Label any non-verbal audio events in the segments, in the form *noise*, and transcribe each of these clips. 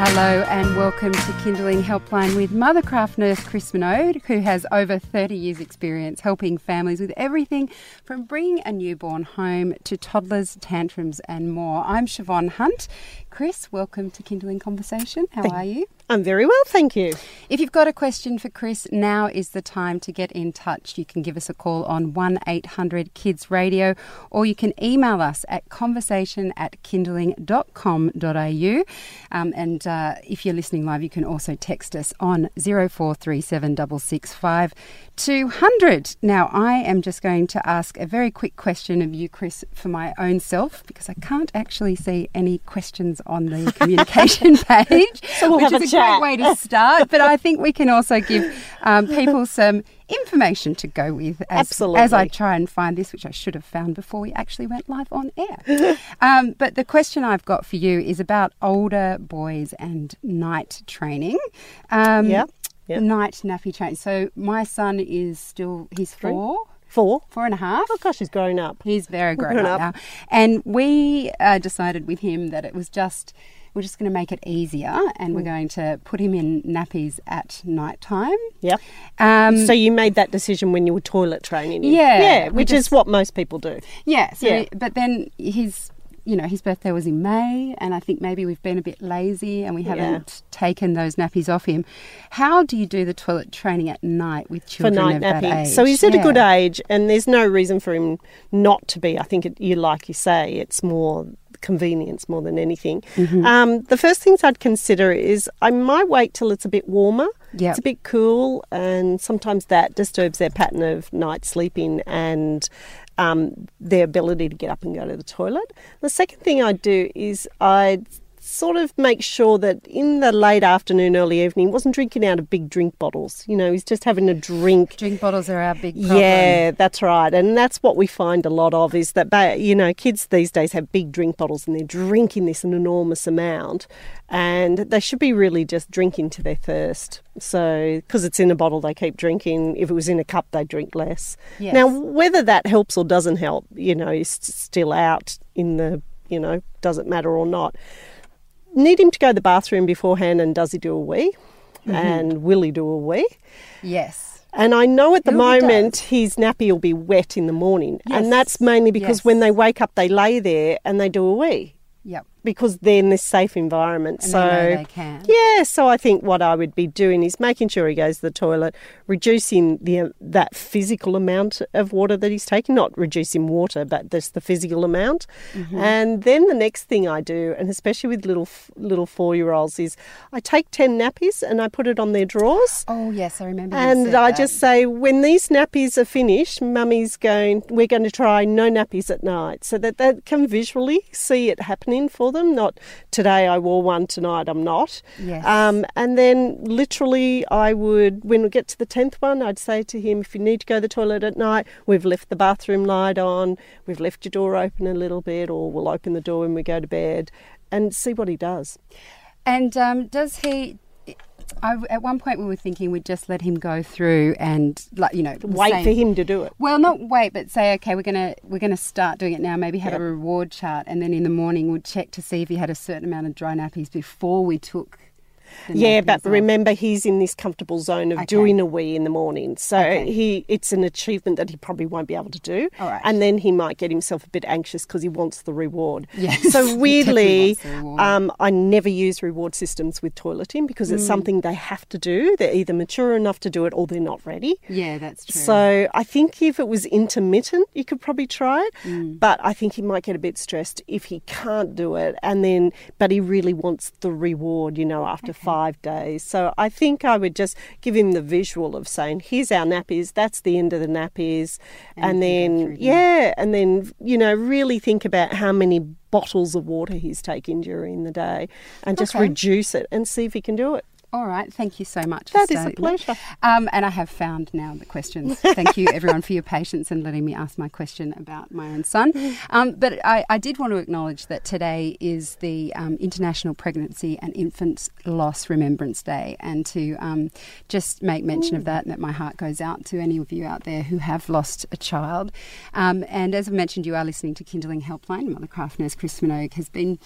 Hello and welcome to Kindling Helpline with Mothercraft nurse Chris Minogue, who has over 30 years' experience helping families with everything from bringing a newborn home to toddlers, tantrums, and more. I'm Siobhan Hunt. Chris, welcome to Kindling Conversation. How are you? I'm very well, thank you. If you've got a question for Chris, now is the time to get in touch. You can give us a call on 1 800 Kids Radio or you can email us at conversation at kindling.com.au. Um, and uh, if you're listening live, you can also text us on 0437 665 200. Now, I am just going to ask a very quick question of you, Chris, for my own self because I can't actually see any questions on the *laughs* communication page. So we'll which is a chat. great way to start. But I think we can also give um, people some information to go with as, Absolutely. as I try and find this, which I should have found before we actually went live on air. *laughs* um, but the question I've got for you is about older boys and night training. Um, Yep, yep. Night nappy change. So my son is still, he's Three. four, Four. four and a half. Oh gosh, he's grown up. He's very grown, grown up, up. now. And we uh, decided with him that it was just, we're just going to make it easier and Mm. we're going to put him in nappies at night time. Yep. Um, So you made that decision when you were toilet training him. Yeah, Yeah, which just- is what most people do. yeah, so, Yeah. but then his, you know, his birthday was in May and I think maybe we've been a bit lazy and we haven't taken those nappies off him. How do you do the toilet training at night with For children night of that napping. age? So he's at a good age, and there's no reason for him not to be. I think it, you, like you say, it's more convenience more than anything. Mm-hmm. Um, the first things I'd consider is I might wait till it's a bit warmer. Yep. It's a bit cool, and sometimes that disturbs their pattern of night sleeping and um, their ability to get up and go to the toilet. The second thing I'd do is I'd sort of make sure that in the late afternoon, early evening, he wasn't drinking out of big drink bottles. You know, he's just having a drink. Drink bottles are our big problem. Yeah, that's right. And that's what we find a lot of is that, you know, kids these days have big drink bottles and they're drinking this an enormous amount. And they should be really just drinking to their thirst. So, because it's in a bottle, they keep drinking. If it was in a cup, they drink less. Yes. Now, whether that helps or doesn't help, you know, is still out in the, you know, does it matter or not. Need him to go to the bathroom beforehand and does he do a wee? Mm-hmm. And will he do a wee? Yes. And I know at the Oh, he moment his nappy will be wet in the morning. Yes. And that's mainly because Yes. when they wake up, they lay there and they do a wee Yep. Because they're in this safe environment. And so, they know they can. yeah, so I think what I would be doing is making sure he goes to the toilet, reducing the uh, that physical amount of water that he's taking, not reducing water, but just the physical amount. Mm-hmm. And then the next thing I do, and especially with little little four year olds, is I take ten nappies and I put it on their drawers. Oh, yes, I remember. And I that. just say, when these nappies are finished, mummy's going, we're going to try no nappies at night so that they can visually see it happening for them. Not today I wore one, tonight I'm not. Yes. Um, and then literally, I would, when we get to the 10th one, I'd say to him, if you need to go to the toilet at night, we've left the bathroom light on, we've left your door open a little bit, or we'll open the door when we go to bed and see what he does. And um, does he? I, at one point, we were thinking we'd just let him go through and, like, you know, Wait saying- for him to do it. Well, not wait, but say, okay, we're gonna we're gonna start doing it now. Maybe have Yep. a reward chart, and then in the morning we'd check to see if he had a certain amount of dry nappies before we took. Yeah, but remember he's in this comfortable zone of Okay. doing a wee in the morning. So Okay. he it's an achievement that he probably won't be able to do. All right. And then he might get himself a bit anxious because he wants the reward. Yes, So *laughs* weirdly, um, I never use reward systems with toileting because Mm. it's something they have to do. They're either mature enough to do it or they're not ready. Yeah, that's true. So I think if it was intermittent, you could probably try it. Mm. But I think he might get a bit stressed if he can't do it, and then but he really wants the reward, you know, after five days. So I think I would just give him the visual of saying, "Here's our nappies. That's the end of the nappies," can and, then yeah, and then you know, really think about how many bottles of water he's taking during the day, and just Okay. reduce it and see if he can do it. All right, thank you so much. For That is a pleasure. Um, and I have found now the questions. *laughs* Thank you, everyone, for your patience and letting me ask my question about my own son. Um, but I, I did want to acknowledge that today is the um, International Pregnancy and Infants Loss Remembrance Day, and to um, just make mention of that, and that my heart goes out to any of you out there who have lost a child. Um, and as I mentioned, you are listening to Kindling Helpline. Mothercraft nurse Chris Minogue has been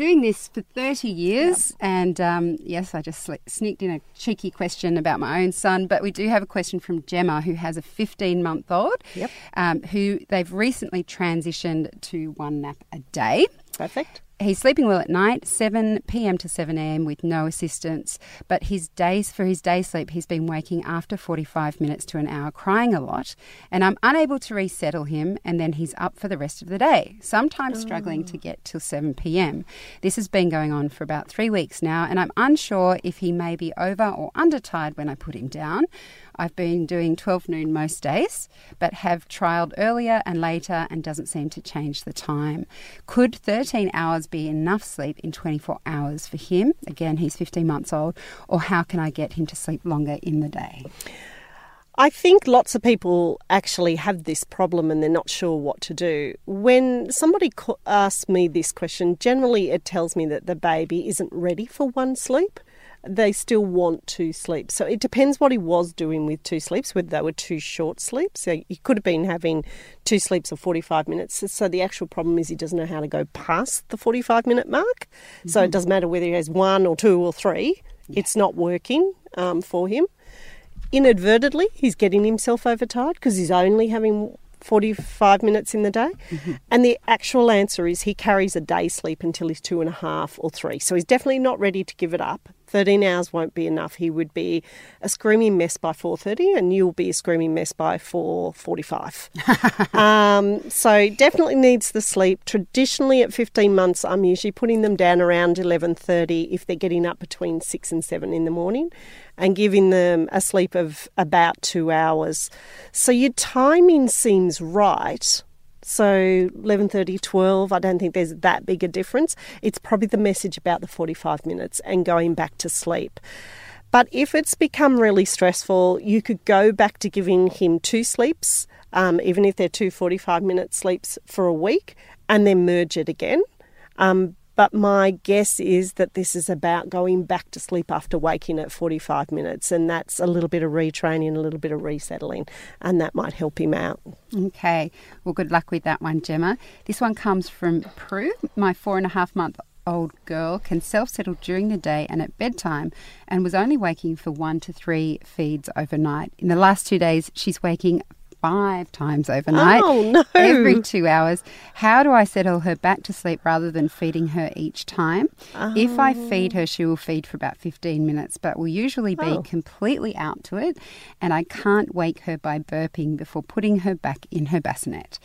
doing this for 30 years. And um, yes, I just sneaked in a cheeky question about my own son. But we do have a question from Gemma, who has a 15 month old, Yep. um, who they've recently transitioned to one nap a day. Perfect. He's sleeping well at night, 7 p.m. to 7 a.m. with no assistance. But his days for his day sleep, he's been waking after 45 minutes to an hour, crying a lot. And I'm unable to resettle him, and then he's up for the rest of the day, sometimes struggling to oh. get till 7 p.m. This has been going on for about three weeks now, and I'm unsure if he may be over or undertired when I put him down. I've been doing 12 noon most days, but have trialled earlier and later and doesn't seem to change the time. Could 13 hours be enough sleep in 24 hours for him? Again, he's 15 months old. Or how can I get him to sleep longer in the day? I think lots of people actually have this problem and they're not sure what to do. When somebody asks me this question, generally it tells me that the baby isn't ready for one sleep. They still want two sleeps. So it depends what he was doing with two sleeps, whether they were two short sleeps. So he could have been having two sleeps of 45 minutes. So the actual problem is he doesn't know how to go past the 45 minute mark. So it doesn't matter whether he has one or two or three, it's not working um, for him inadvertently he's getting himself overtired because he's only having 45 minutes in the day and the actual answer is he carries a day sleep until he's two and a half or three so he's definitely not ready to give it up 13 hours won't be enough. He would be a screaming mess by 4.30 and you'll be a screaming mess by 4.45 *laughs* um, so definitely needs the sleep. Traditionally at 15 months i'm usually putting them down around 11.30 if they're getting up between 6 and 7 in the morning and giving them a sleep of about two hours. So your timing seems right so 11:30 12 I don't think there's that big a difference it's probably the message about the 45 minutes and going back to sleep but if it's become really stressful, you could go back to giving him two sleeps, um, even if they're two 45 minute sleeps for a week, and then merge it again. Um, but my guess is that this is about going back to sleep after waking at 45 minutes, and that's a little bit of retraining, a little bit of resettling, and that might help him out. Okay. Well, good luck with that one, Gemma. This one comes from Prue, my four and a half month old girl can self settle during the day and at bedtime and was only waking for one to three feeds overnight. In the last two days, she's waking five times overnight Oh, no. every two hours. How do I settle her back to sleep rather than feeding her each time? If I oh. feed her, she will feed for about 15 minutes, but will usually be Oh. completely out to it, and I can't wake her by burping before putting her back in her bassinet.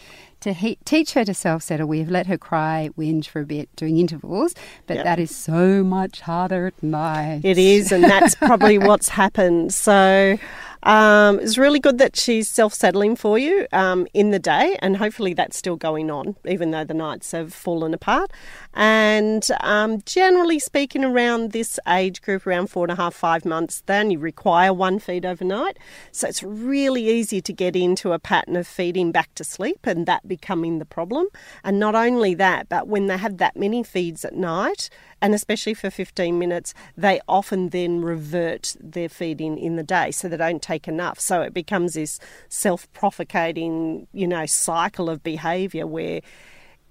To he- teach her to self settle, we have let her cry, whinge for a bit, doing intervals, but Yep. that is so much harder at night. It is, and that's probably *laughs* what's happened. So um, it's really good that she's self settling for you um, in the day, and hopefully that's still going on, even though the nights have fallen apart. And um, generally speaking, around this age group, around four and a half, five months, they only require one feed overnight. So it's really easy to get into a pattern of feeding back to sleep and that becoming the problem. And not only that, but when they have that many feeds at night, and especially for 15 minutes, they often then revert their feeding in the day, so they don't take enough. So it becomes this self-propagating, you know, cycle of behaviour where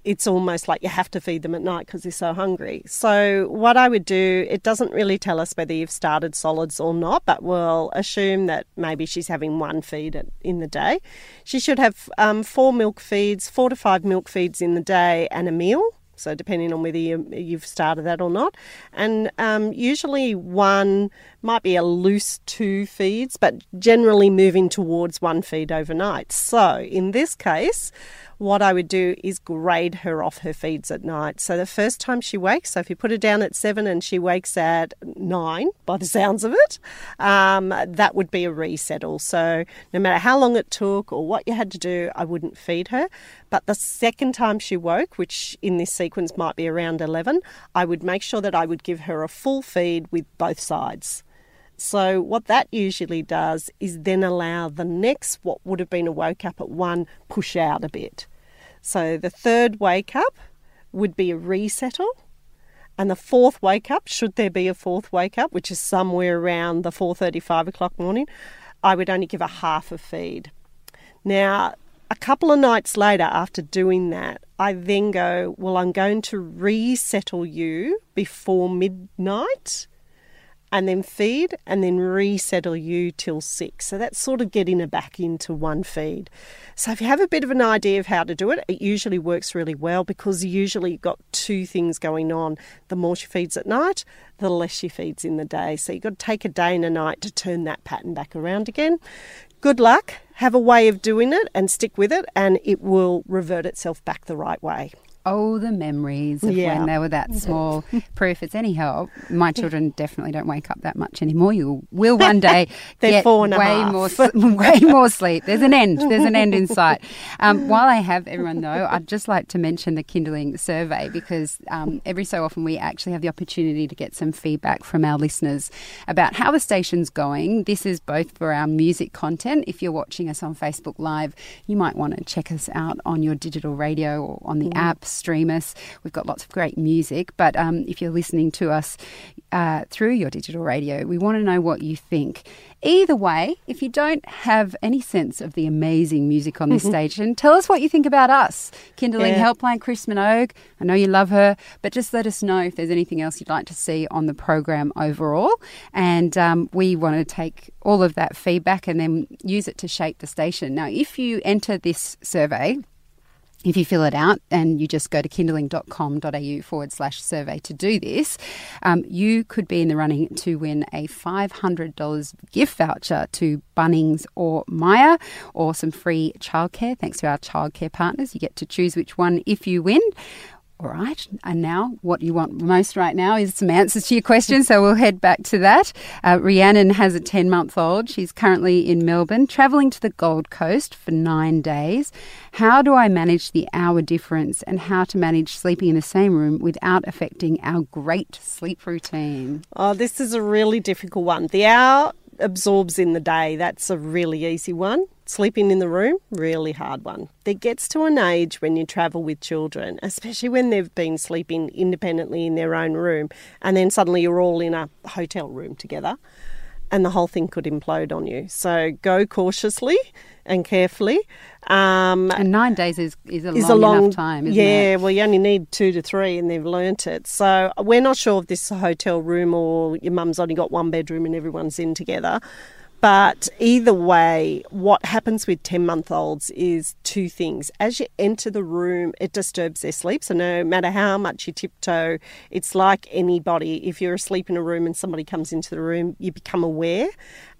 it's almost like you have to feed them at night because they're so hungry. So, what I would do, it doesn't really tell us whether you've started solids or not, but we'll assume that maybe she's having one feed in the day. She should have um, four milk feeds, four to five milk feeds in the day, and a meal. So, depending on whether you, you've started that or not. And um, usually, one might be a loose two feeds, but generally moving towards one feed overnight. So, in this case, what I would do is grade her off her feeds at night. So the first time she wakes, so if you put her down at seven and she wakes at nine, by the sounds of it, um, that would be a resettle. So no matter how long it took or what you had to do, I wouldn't feed her. But the second time she woke, which in this sequence might be around 11, I would make sure that I would give her a full feed with both sides. So, what that usually does is then allow the next, what would have been a woke up at one, push out a bit. So, the third wake up would be a resettle. And the fourth wake up, should there be a fourth wake up, which is somewhere around the 4:35 o'clock morning, I would only give a half a feed. Now, a couple of nights later, after doing that, I then go, Well, I'm going to resettle you before midnight and then feed and then resettle you till six. So that's sort of getting her back into one feed. So if you have a bit of an idea of how to do it, it usually works really well because usually you've got two things going on. The more she feeds at night, the less she feeds in the day. So you've got to take a day and a night to turn that pattern back around again. Good luck. Have a way of doing it and stick with it, and it will revert itself back the right way. Oh, the memories of Yeah. when they were that small. *laughs* Proof it's any help. My children definitely don't wake up that much anymore. You will one day *laughs* get four and a way more, *laughs* way more sleep. There's an end. There's an end in sight. Um, while I have everyone though, I'd just like to mention the Kindling survey because um, every so often we actually have the opportunity to get some feedback from our listeners about how the station's going. This is both for our music content. If you're watching us on Facebook Live, you might want to check us out on your digital radio or on the app, stream us. We've got lots of great music. But um, if you're listening to us uh, through your digital radio, we want to know what you think. Either way, if you don't have any sense of the amazing music on this station, tell us what you think about us. Kindling Yeah. Helpline, Chris Minogue. I know you love her, but just let us know if there's anything else you'd like to see on the program overall. And um, we want to take all of that feedback and then use it to shape the station. Now, if you enter this survey, if you fill it out and you just go to kindling.com.au forward slash survey to do this, um, you could be in the running to win a $500 gift voucher to Bunnings or Myer or some free childcare. Thanks to our childcare partners, you get to choose which one if you win. All right, and now what you want most right now is some answers to your questions, so we'll head back to that. Uh, Rhiannon has a 10 month old. She's currently in Melbourne, travelling to the Gold Coast for nine days. How do I manage the hour difference and how to manage sleeping in the same room without affecting our great sleep routine? Oh, this is a really difficult one. The hour absorbs in the day. That's a really easy one. Sleeping in the room, really hard one. There gets to an age when you travel with children, especially when they've been sleeping independently in their own room, and then suddenly you're all in a hotel room together, and the whole thing could implode on you. So go cautiously and carefully. Um, And nine days is, is a is long, a long enough time, isn't yeah, it? well, you only need two to three, and they've learnt it. So we're not sure if this is a hotel room or your mum's only got one bedroom and everyone's in together. But either way, what happens with 10 month olds is two things. As you enter the room, it disturbs their sleep. So, no matter how much you tiptoe, it's like anybody. If you're asleep in a room and somebody comes into the room, you become aware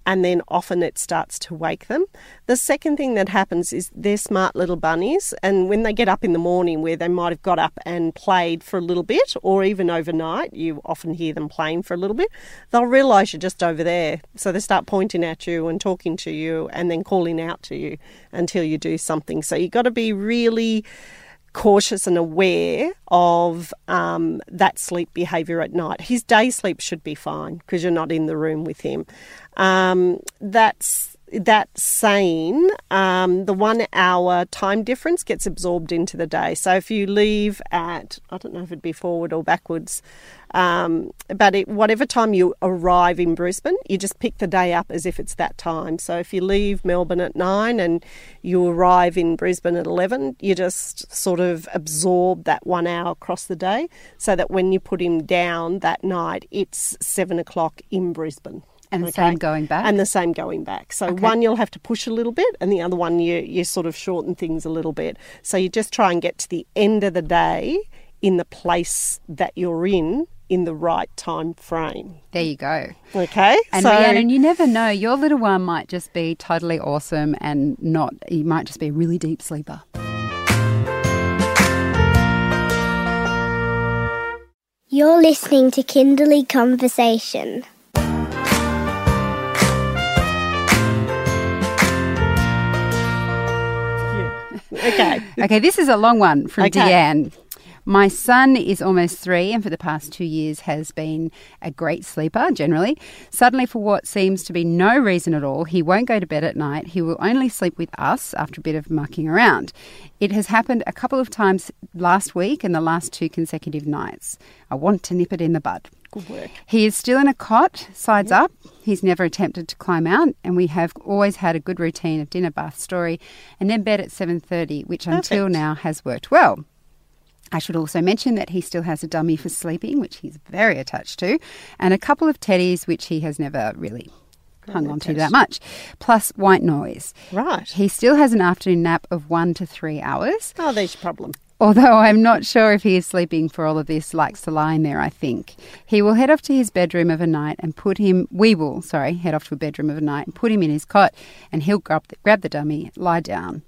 and then often it starts to wake them. The second thing that happens is they're smart little bunnies, and when they get up in the morning, where they might have got up and played for a little bit, or even overnight, you often hear them playing for a little bit, they'll realise you're just over there. So they start pointing at you and talking to you and then calling out to you until you do something. So you've got to be really cautious and aware of um, that sleep behaviour at night. His day sleep should be fine because you're not in the room with him. Um, that's that saying, um, the one hour time difference gets absorbed into the day. So if you leave at, I don't know if it'd be forward or backwards, um, but it, whatever time you arrive in Brisbane, you just pick the day up as if it's that time. So if you leave Melbourne at nine and you arrive in Brisbane at 11, you just sort of absorb that one hour across the day so that when you put him down that night, it's seven o'clock in Brisbane. And the same going back? And the same going back. So one you'll have to push a little bit, and the other one you you sort of shorten things a little bit. So you just try and get to the end of the day in the place that you're in in the right time frame. There you go. Okay. And so, Rhiannon, you never know. Your little one might just be totally awesome and not, you might just be a really deep sleeper. You're listening to Kindling Conversation. Yeah. Okay. *laughs* okay, this is a long one from okay. Deanne. My son is almost three and for the past two years has been a great sleeper generally. Suddenly, for what seems to be no reason at all, he won't go to bed at night. He will only sleep with us after a bit of mucking around. It has happened a couple of times last week and the last two consecutive nights. I want to nip it in the bud. Good work. He is still in a cot, sides up. He's never attempted to climb out, and we have always had a good routine of dinner, bath, story, and then bed at seven thirty, which until now has worked well. I should also mention that he still has a dummy for sleeping, which he's very attached to, and a couple of teddies, which he has never really hung on to that much, plus white noise. Right. He still has an afternoon nap of one to three hours. Oh, there's your problem. Although I'm not sure if he is sleeping for all of this, likes to lie in there, I think. He will head off to his bedroom of a night and put him, we will, sorry, head off to a bedroom of a night and put him in his cot and he'll grab the, grab the dummy, lie down.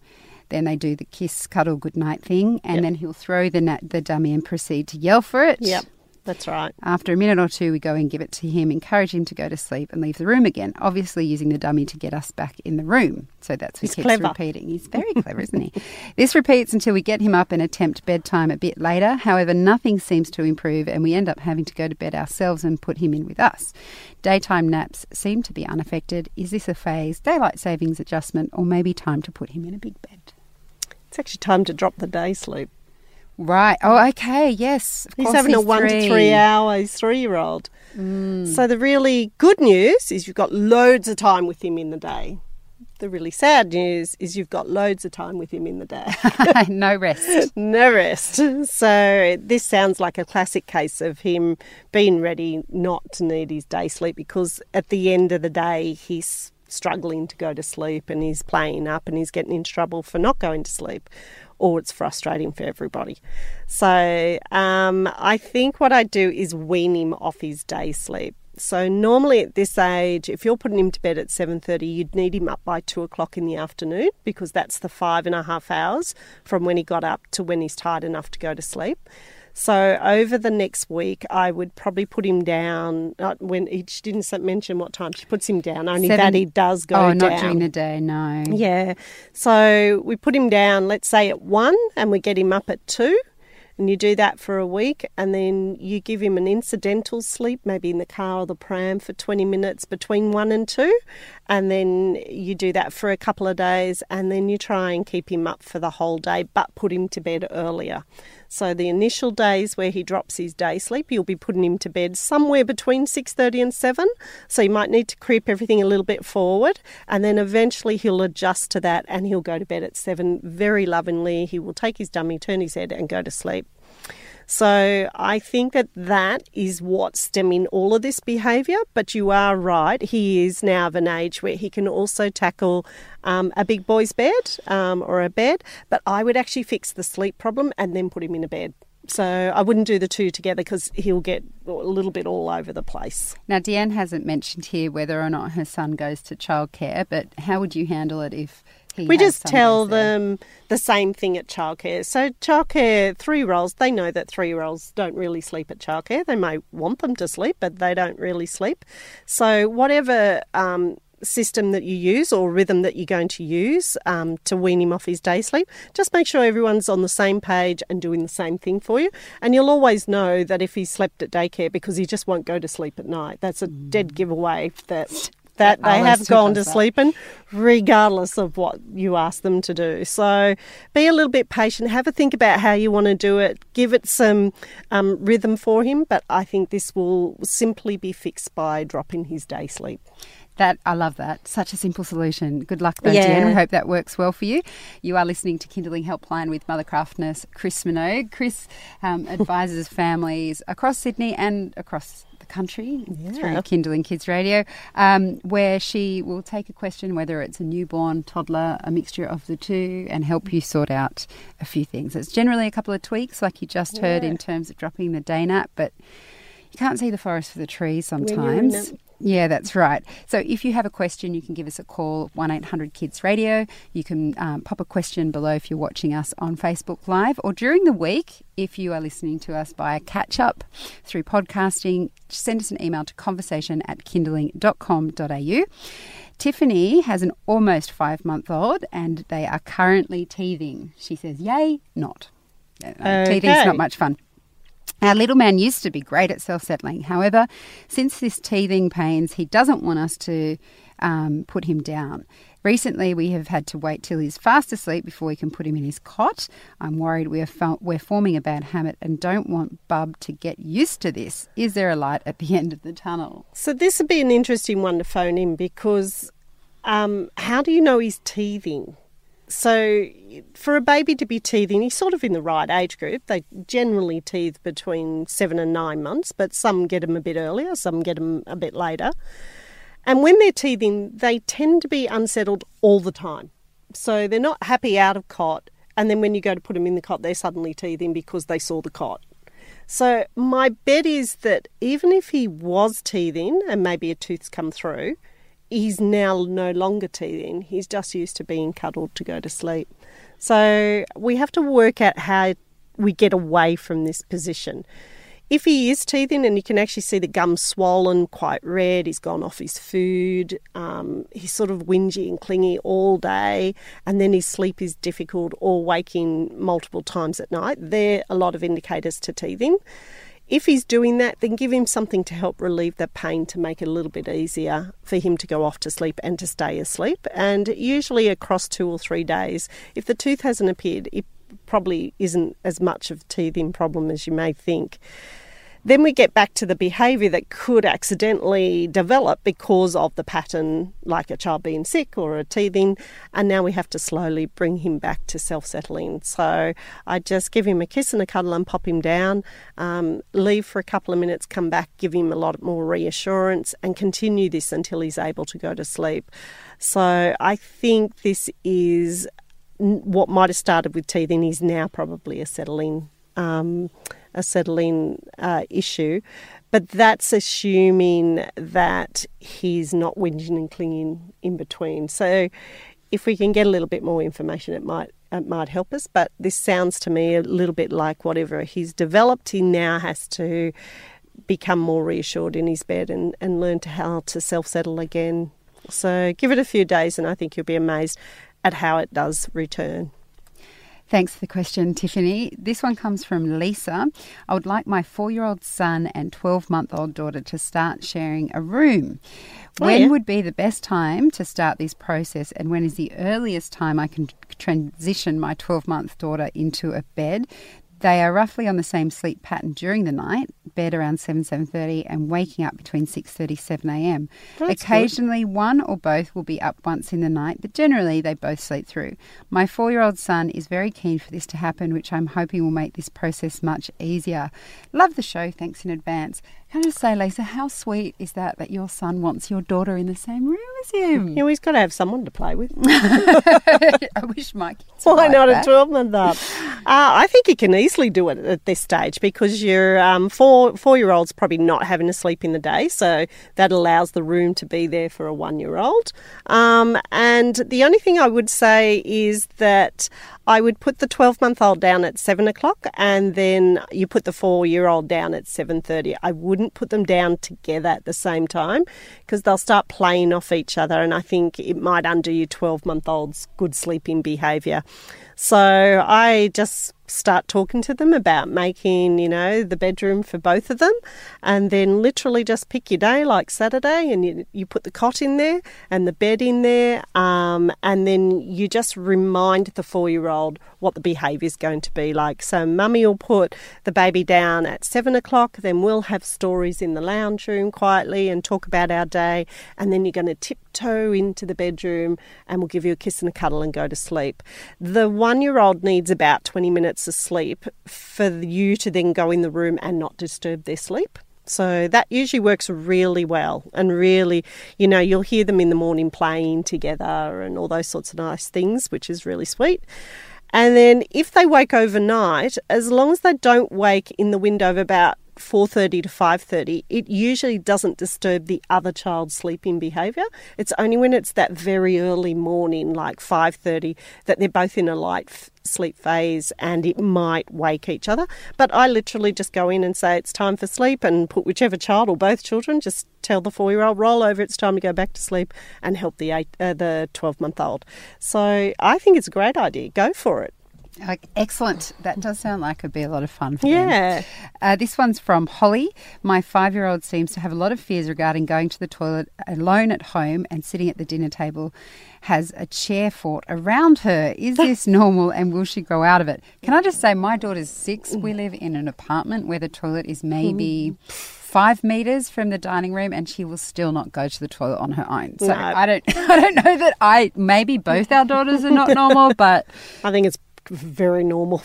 Then they do the kiss, cuddle, goodnight thing and Yep. then he'll throw the, na- the dummy and proceed to yell for it. Yep, that's right. After a minute or two, we go and give it to him, encourage him to go to sleep and leave the room again, obviously using the dummy to get us back in the room. So that's what He's keeps clever. repeating. He's very clever, isn't he? *laughs* This repeats until we get him up and attempt bedtime a bit later. However, nothing seems to improve and we end up having to go to bed ourselves and put him in with us. Daytime naps seem to be unaffected. Is this a phase, daylight savings adjustment, or maybe time to put him in a big bed? It's actually time to drop the day sleep. Right. Oh, okay. Yes. Of He's having a one to three. three hour three year old. Mm. So the really good news is you've got loads of time with him in the day. The really sad news is you've got loads of time with him in the day. *laughs* no rest. *laughs* no rest. So this sounds like a classic case of him being ready not to need his day sleep because at the end of the day he's struggling to go to sleep and he's playing up and he's getting in trouble for not going to sleep or it's frustrating for everybody. So um, I think what I do is wean him off his day sleep. So normally at this age, if you're putting him to bed at seven thirty, you'd need him up by two o'clock in the afternoon because that's the five and a half hours from when he got up to when he's tired enough to go to sleep. So over the next week, I would probably put him down. When he she didn't mention what time she puts him down, only Seven- that he does go oh, down. not during the day, no. Yeah. So we put him down, let's say at one, and we get him up at two. And you do that for a week, and then you give him an incidental sleep, maybe in the car or the pram for 20 minutes between one and two. And then you do that for a couple of days, and then you try and keep him up for the whole day, but put him to bed earlier. So the initial days where he drops his day sleep, you'll be putting him to bed somewhere between 6:30 and 7. So you might need to creep everything a little bit forward and then eventually he'll adjust to that and he'll go to bed at 7 very lovingly. He will take his dummy, turn his head and go to sleep. So I think that that is what's stemming all of this behaviour. But you are right; he is now of an age where he can also tackle um, a big boy's bed um, or a bed. But I would actually fix the sleep problem and then put him in a bed. So I wouldn't do the two together because he'll get a little bit all over the place. Now, Deanne hasn't mentioned here whether or not her son goes to childcare, but how would you handle it if he We just tell there? them the same thing at childcare. So, childcare, three year olds, they know that three year olds don't really sleep at childcare. They may want them to sleep, but they don't really sleep. So, whatever um, system that you use or rhythm that you're going to use um, to wean him off his day sleep, just make sure everyone's on the same page and doing the same thing for you. And you'll always know that if he slept at daycare because he just won't go to sleep at night. That's a dead giveaway that. That they have gone to sleep sleeping, regardless of what you ask them to do. So be a little bit patient. Have a think about how you want to do it. Give it some um, rhythm for him. But I think this will simply be fixed by dropping his day sleep. That I love that. Such a simple solution. Good luck, though, Yeah. Deanne. We hope that works well for you. You are listening to Kindling Helpline with Mothercraft nurse Chris Minogue. Chris um, advises *laughs* families across Sydney and across country through Kindling Kids Radio, um, where she will take a question, whether it's a newborn, toddler, a mixture of the two, and help you sort out a few things. It's generally a couple of tweaks, like you just heard, in terms of dropping the day nap, but you can't see the forest for the trees When you're in sometimes. Yeah, that's right. So if you have a question, you can give us a call, 1 800 Kids Radio. You can um, pop a question below if you're watching us on Facebook Live or during the week if you are listening to us via catch up through podcasting. Send us an email to conversation at kindling.com.au. Tiffany has an almost five month old and they are currently teething. She says, Yay, not. Uh, Teething's Okay. not much fun. Our little man used to be great at self settling. However, since this teething pains, he doesn't want us to um, put him down. Recently, we have had to wait till he's fast asleep before we can put him in his cot. I'm worried we are fo- we're forming a bad habit and don't want Bub to get used to this. Is there a light at the *laughs* end of the tunnel? So this would be an interesting one to phone in because um, how do you know he's teething? So for a baby to be teething, he's sort of in the right age group. They generally teeth between seven and nine months, but some get them a bit earlier, some get them a bit later. And when they're teething, they tend to be unsettled all the time. So they're not happy out of cot, and then when you go to put them in the cot, they're suddenly teething because they saw the cot. So my bet is that even if he was teething and maybe a tooth's come through, he's now no longer teething. He's just used to being cuddled to go to sleep. So we have to work out how we get away from this position. If he is teething and you can actually see the gum swollen, quite red, he's gone off his food, um, he's sort of whingy and clingy all day, and then his sleep is difficult or waking multiple times at night, they're a lot of indicators to teething. If he's doing that, then give him something to help relieve the pain to make it a little bit easier for him to go off to sleep and to stay asleep. And usually across two or three days, if the tooth hasn't appeared, it probably isn't as much of a teething problem as you may think. Then we get back to the behaviour that could accidentally develop because of the pattern, like a child being sick or a teething, and now we have to slowly bring him back to self settling. So I just give him a kiss and a cuddle and pop him down, um, leave for a couple of minutes, come back, give him a lot more reassurance, and continue this until he's able to go to sleep. So I think this is what might have started with teething is now probably a settling um, a settling uh, issue, but that's assuming that he's not whinging and clinging in between. So, if we can get a little bit more information, it might it might help us. But this sounds to me a little bit like whatever he's developed, he now has to become more reassured in his bed and, and learn to how to self settle again. So, give it a few days, and I think you'll be amazed at how it does return. Thanks for the question, Tiffany. This one comes from Lisa. I would like my four year old son and 12 month old daughter to start sharing a room. Oh, When yeah. would be the best time to start this process, and when is the earliest time I can transition my 12 month daughter into a bed? They are roughly on the same sleep pattern during the night, bed around 7, 7.30 and waking up between 6.30, 7 a.m. That's good. Occasionally one or both will be up once in the night, but generally they both sleep through. My four-year-old son is very keen for this to happen, which I'm hoping will make this process much easier. Love the show, thanks in advance. Can I just say, Lisa, how sweet is that that your son wants your daughter in the same room as him? *laughs* You know, he's got to have someone to play with. *laughs* I wish my kids Why like not that. a 12 month up? Uh, I think you can easily do it at this stage because your um, four four year old's probably not having to sleep in the day, so that allows the room to be there for a one year old. Um, and the only thing I would say is that I would put the 12 month old down at seven o'clock and then you put the four year old down at 7.30. I wouldn't put them down together at the same time because they'll start playing off each other and I think it might undo your 12 month old's good sleeping behaviour. So I just start talking to them about making, you know, the bedroom for both of them and then literally just pick your day like Saturday and you, you put the cot in there and the bed in there um, and then you just remind the four-year-old what the behaviour is going to be like. So mummy will put the baby down at seven o'clock, then we'll have stories in the lounge room quietly and talk about our day and then you're going to tiptoe into the bedroom and we'll give you a kiss and a cuddle and go to sleep. The one-year-old needs about 20 minutes of sleep for you to then go in the room and not disturb their sleep. So that usually works really well and really, you know, you'll hear them in the morning playing together and all those sorts of nice things, which is really sweet. And then if they wake overnight, as long as they don't wake in the window of about 4:30 to 5:30, it usually doesn't disturb the other child's sleeping behavior. It's only when it's that very early morning like 5:30 that they're both in a light sleep phase and it might wake each other. But I literally just go in and say it's time for sleep and put whichever child or both children just tell the 4-year-old roll over it's time to go back to sleep and help the 8 uh, the 12-month-old. So I think it's a great idea. Go for it. Like, excellent. That does sound like it'd be a lot of fun for them. Yeah. Uh, this one's from Holly. My five year old seems to have a lot of fears regarding going to the toilet alone at home and sitting at the dinner table. Has a chair fort around her. Is *laughs* this normal and will she grow out of it? Can I just say, my daughter's six. We live in an apartment where the toilet is maybe. Five meters from the dining room, and she will still not go to the toilet on her own. So No. I don't, *laughs* I don't know that I maybe both our daughters are not normal, but *laughs* I think it's very normal,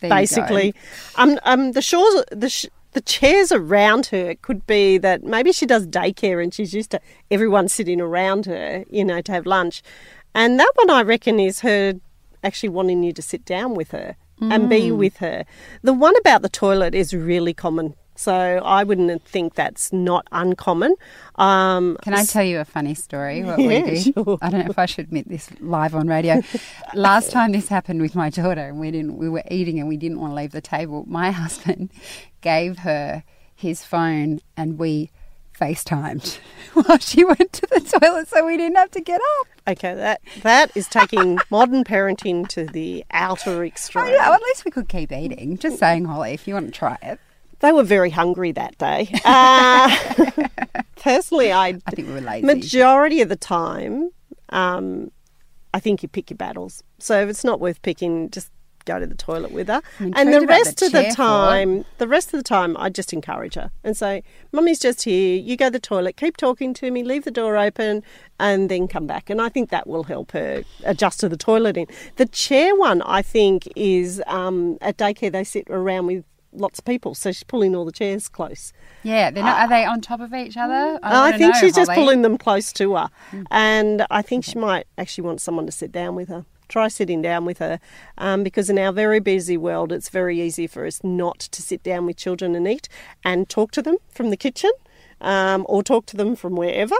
There basically. Um, um, the shores, the sh- the chairs around her it could be that maybe she does daycare and she's used to everyone sitting around her, you know, to have lunch, and that one I reckon is her actually wanting you to sit down with her and be Mm. with her. The one about the toilet is really common. So I wouldn't think that's not uncommon. Um, Can I tell you a funny story? What Yeah, we do? sure. I don't know if I should admit this live on radio. *laughs* Last time this happened with my daughter, and we didn't. We were eating, and we didn't want to leave the table. My *laughs* husband gave her his phone, and we FaceTimed *laughs* while she went to the toilet, so we didn't have to get up. Okay, that that is taking modern parenting to the outer extreme. I know, at least we could keep eating. Just saying, Holly, if you want to try it. They were very hungry that day. Uh, *laughs* personally, I, I think we were lazy. majority of the time, um, I think you pick your battles. So if it's not worth picking, just go to the toilet with her. And the rest the of the time, the rest of the time, I just encourage her and say, "Mummy's just here. You go to the toilet. Keep talking to me. Leave the door open, and then come back." And I think that will help her adjust to the toileting. The chair one, I think, is um, at daycare they sit around with lots of people, so she's pulling all the chairs close. yeah, they're not, are they on top of each other? I, wanna think know, she's just pulling them close to her. And I think she might actually want someone to sit down with her. Try sitting down with her um, because in our very busy world, it's very easy for us not to sit down with children and eat and talk to them from the kitchen um, or talk to them from wherever.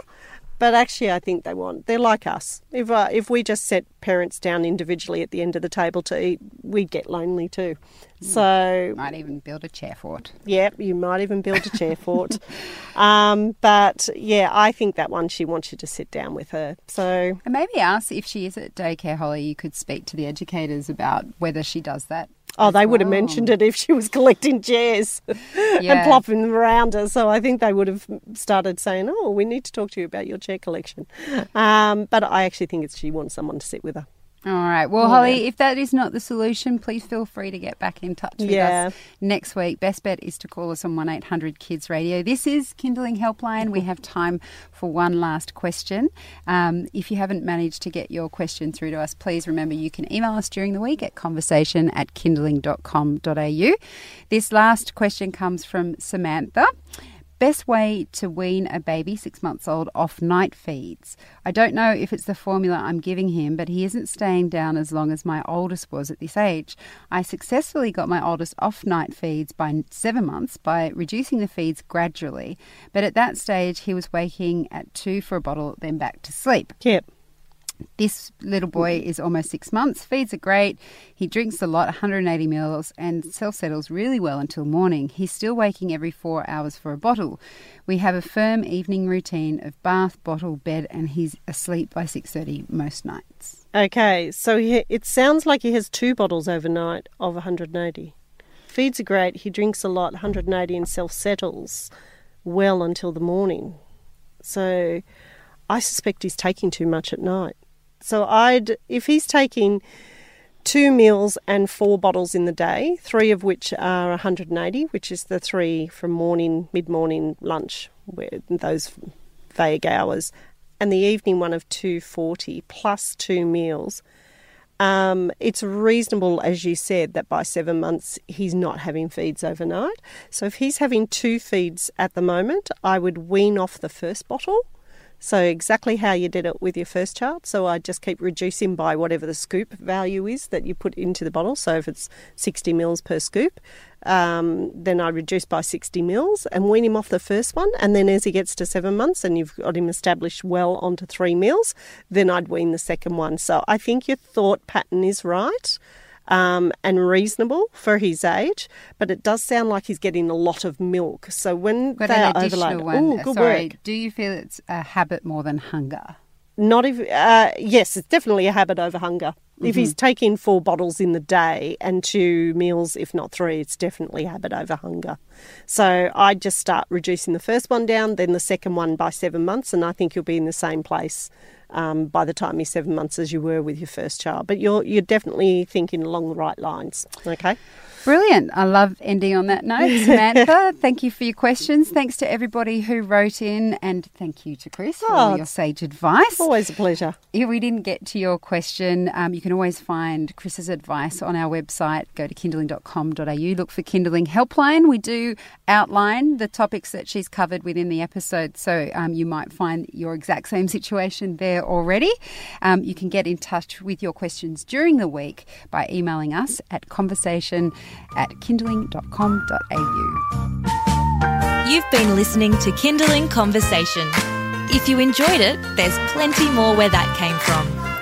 But actually, I think they want, they're like us. If, uh, if we just set parents down individually at the end of the table to eat, we'd get lonely too. So Might even build a chair fort. yeah, you might even build a chair fort. *laughs* Um, but yeah, I think that one she wants you to sit down with her. So And maybe ask if she is at daycare, Holly, you could speak to the educators about whether she does that. oh, they would have mentioned it if she was *laughs* collecting chairs *laughs* and plopping them around her. So I think they would have started saying, "Oh, we need to talk to you about your chair collection." Um, but I actually think it's she wants someone to sit with her. All right. Well, Holly, if that is not the solution, please feel free to get back in touch with Yeah. us next week. Best bet is to call us on 1 800 Kids Radio. This is Kindling Helpline. We have time for one last question. Um, if you haven't managed to get your question through to us, please remember you can email us during the week at conversation at kindling.com.au. This last question comes from Samantha. Best way to wean a baby six months old off night feeds. I don't know if it's the formula I'm giving him, but he isn't staying down as long as my oldest was at this age. I successfully got my oldest off night feeds by seven months by reducing the feeds gradually, but at that stage he was waking at two for a bottle, then back to sleep. Yep. This little boy is almost six months. Feeds are great. He drinks a lot, 180 mils, and self settles really well until morning. He's still waking every four hours for a bottle. We have a firm evening routine of bath, bottle, bed, and he's asleep by 6:30 most nights. Okay, so he, it sounds like he has two bottles overnight of 180. Feeds are great. He drinks a lot, 180, and self settles well until the morning. So I suspect he's taking too much at night. So I'd, if he's taking two meals and four bottles in the day, three of which are 180, which is the three from morning, mid morning, lunch, those vague hours, and the evening one of 240 plus two meals. Um, it's reasonable, as you said, that by seven months he's not having feeds overnight. So if he's having two feeds at the moment, I would wean off the first bottle. So, exactly how you did it with your first child. So, I just keep reducing by whatever the scoop value is that you put into the bottle. So, if it's 60 mils per scoop, um, then I reduce by 60 mils and wean him off the first one. And then as he gets to seven months and you've got him established well onto three mils, then I'd wean the second one. So I think your thought pattern is right. Um, and reasonable for his age, but it does sound like he's getting a lot of milk. So when Got they are overloaded, one. Ooh, good Sorry, work. do you feel it's a habit more than hunger? Not if, uh, yes, it's definitely a habit over hunger. If Mm-hmm. he's taking four bottles in the day and two meals, if not three, it's definitely habit over hunger. So I just start reducing the first one down, then the second one by seven months, and I think you'll be in the same place um, by the time you're seven months as you were with your first child. But you're you're definitely thinking along the right lines. Okay. Brilliant. I love ending on that note. *laughs* Samantha, thank you for your questions. Thanks to everybody who wrote in, and thank you to Chris for Oh, your sage advice. Always a pleasure. If we didn't get to your question, um, you can always find Chris's advice on our website. Go to kindling.com.au, look for Kindling Helpline. We do outline the topics that she's covered within the episode, so um, you might find your exact same situation there already. Um, you can get in touch with your questions during the week by emailing us at conversation at kindling.com.au. You've been listening to Kindling Conversation. If you enjoyed it, there's plenty more where that came from.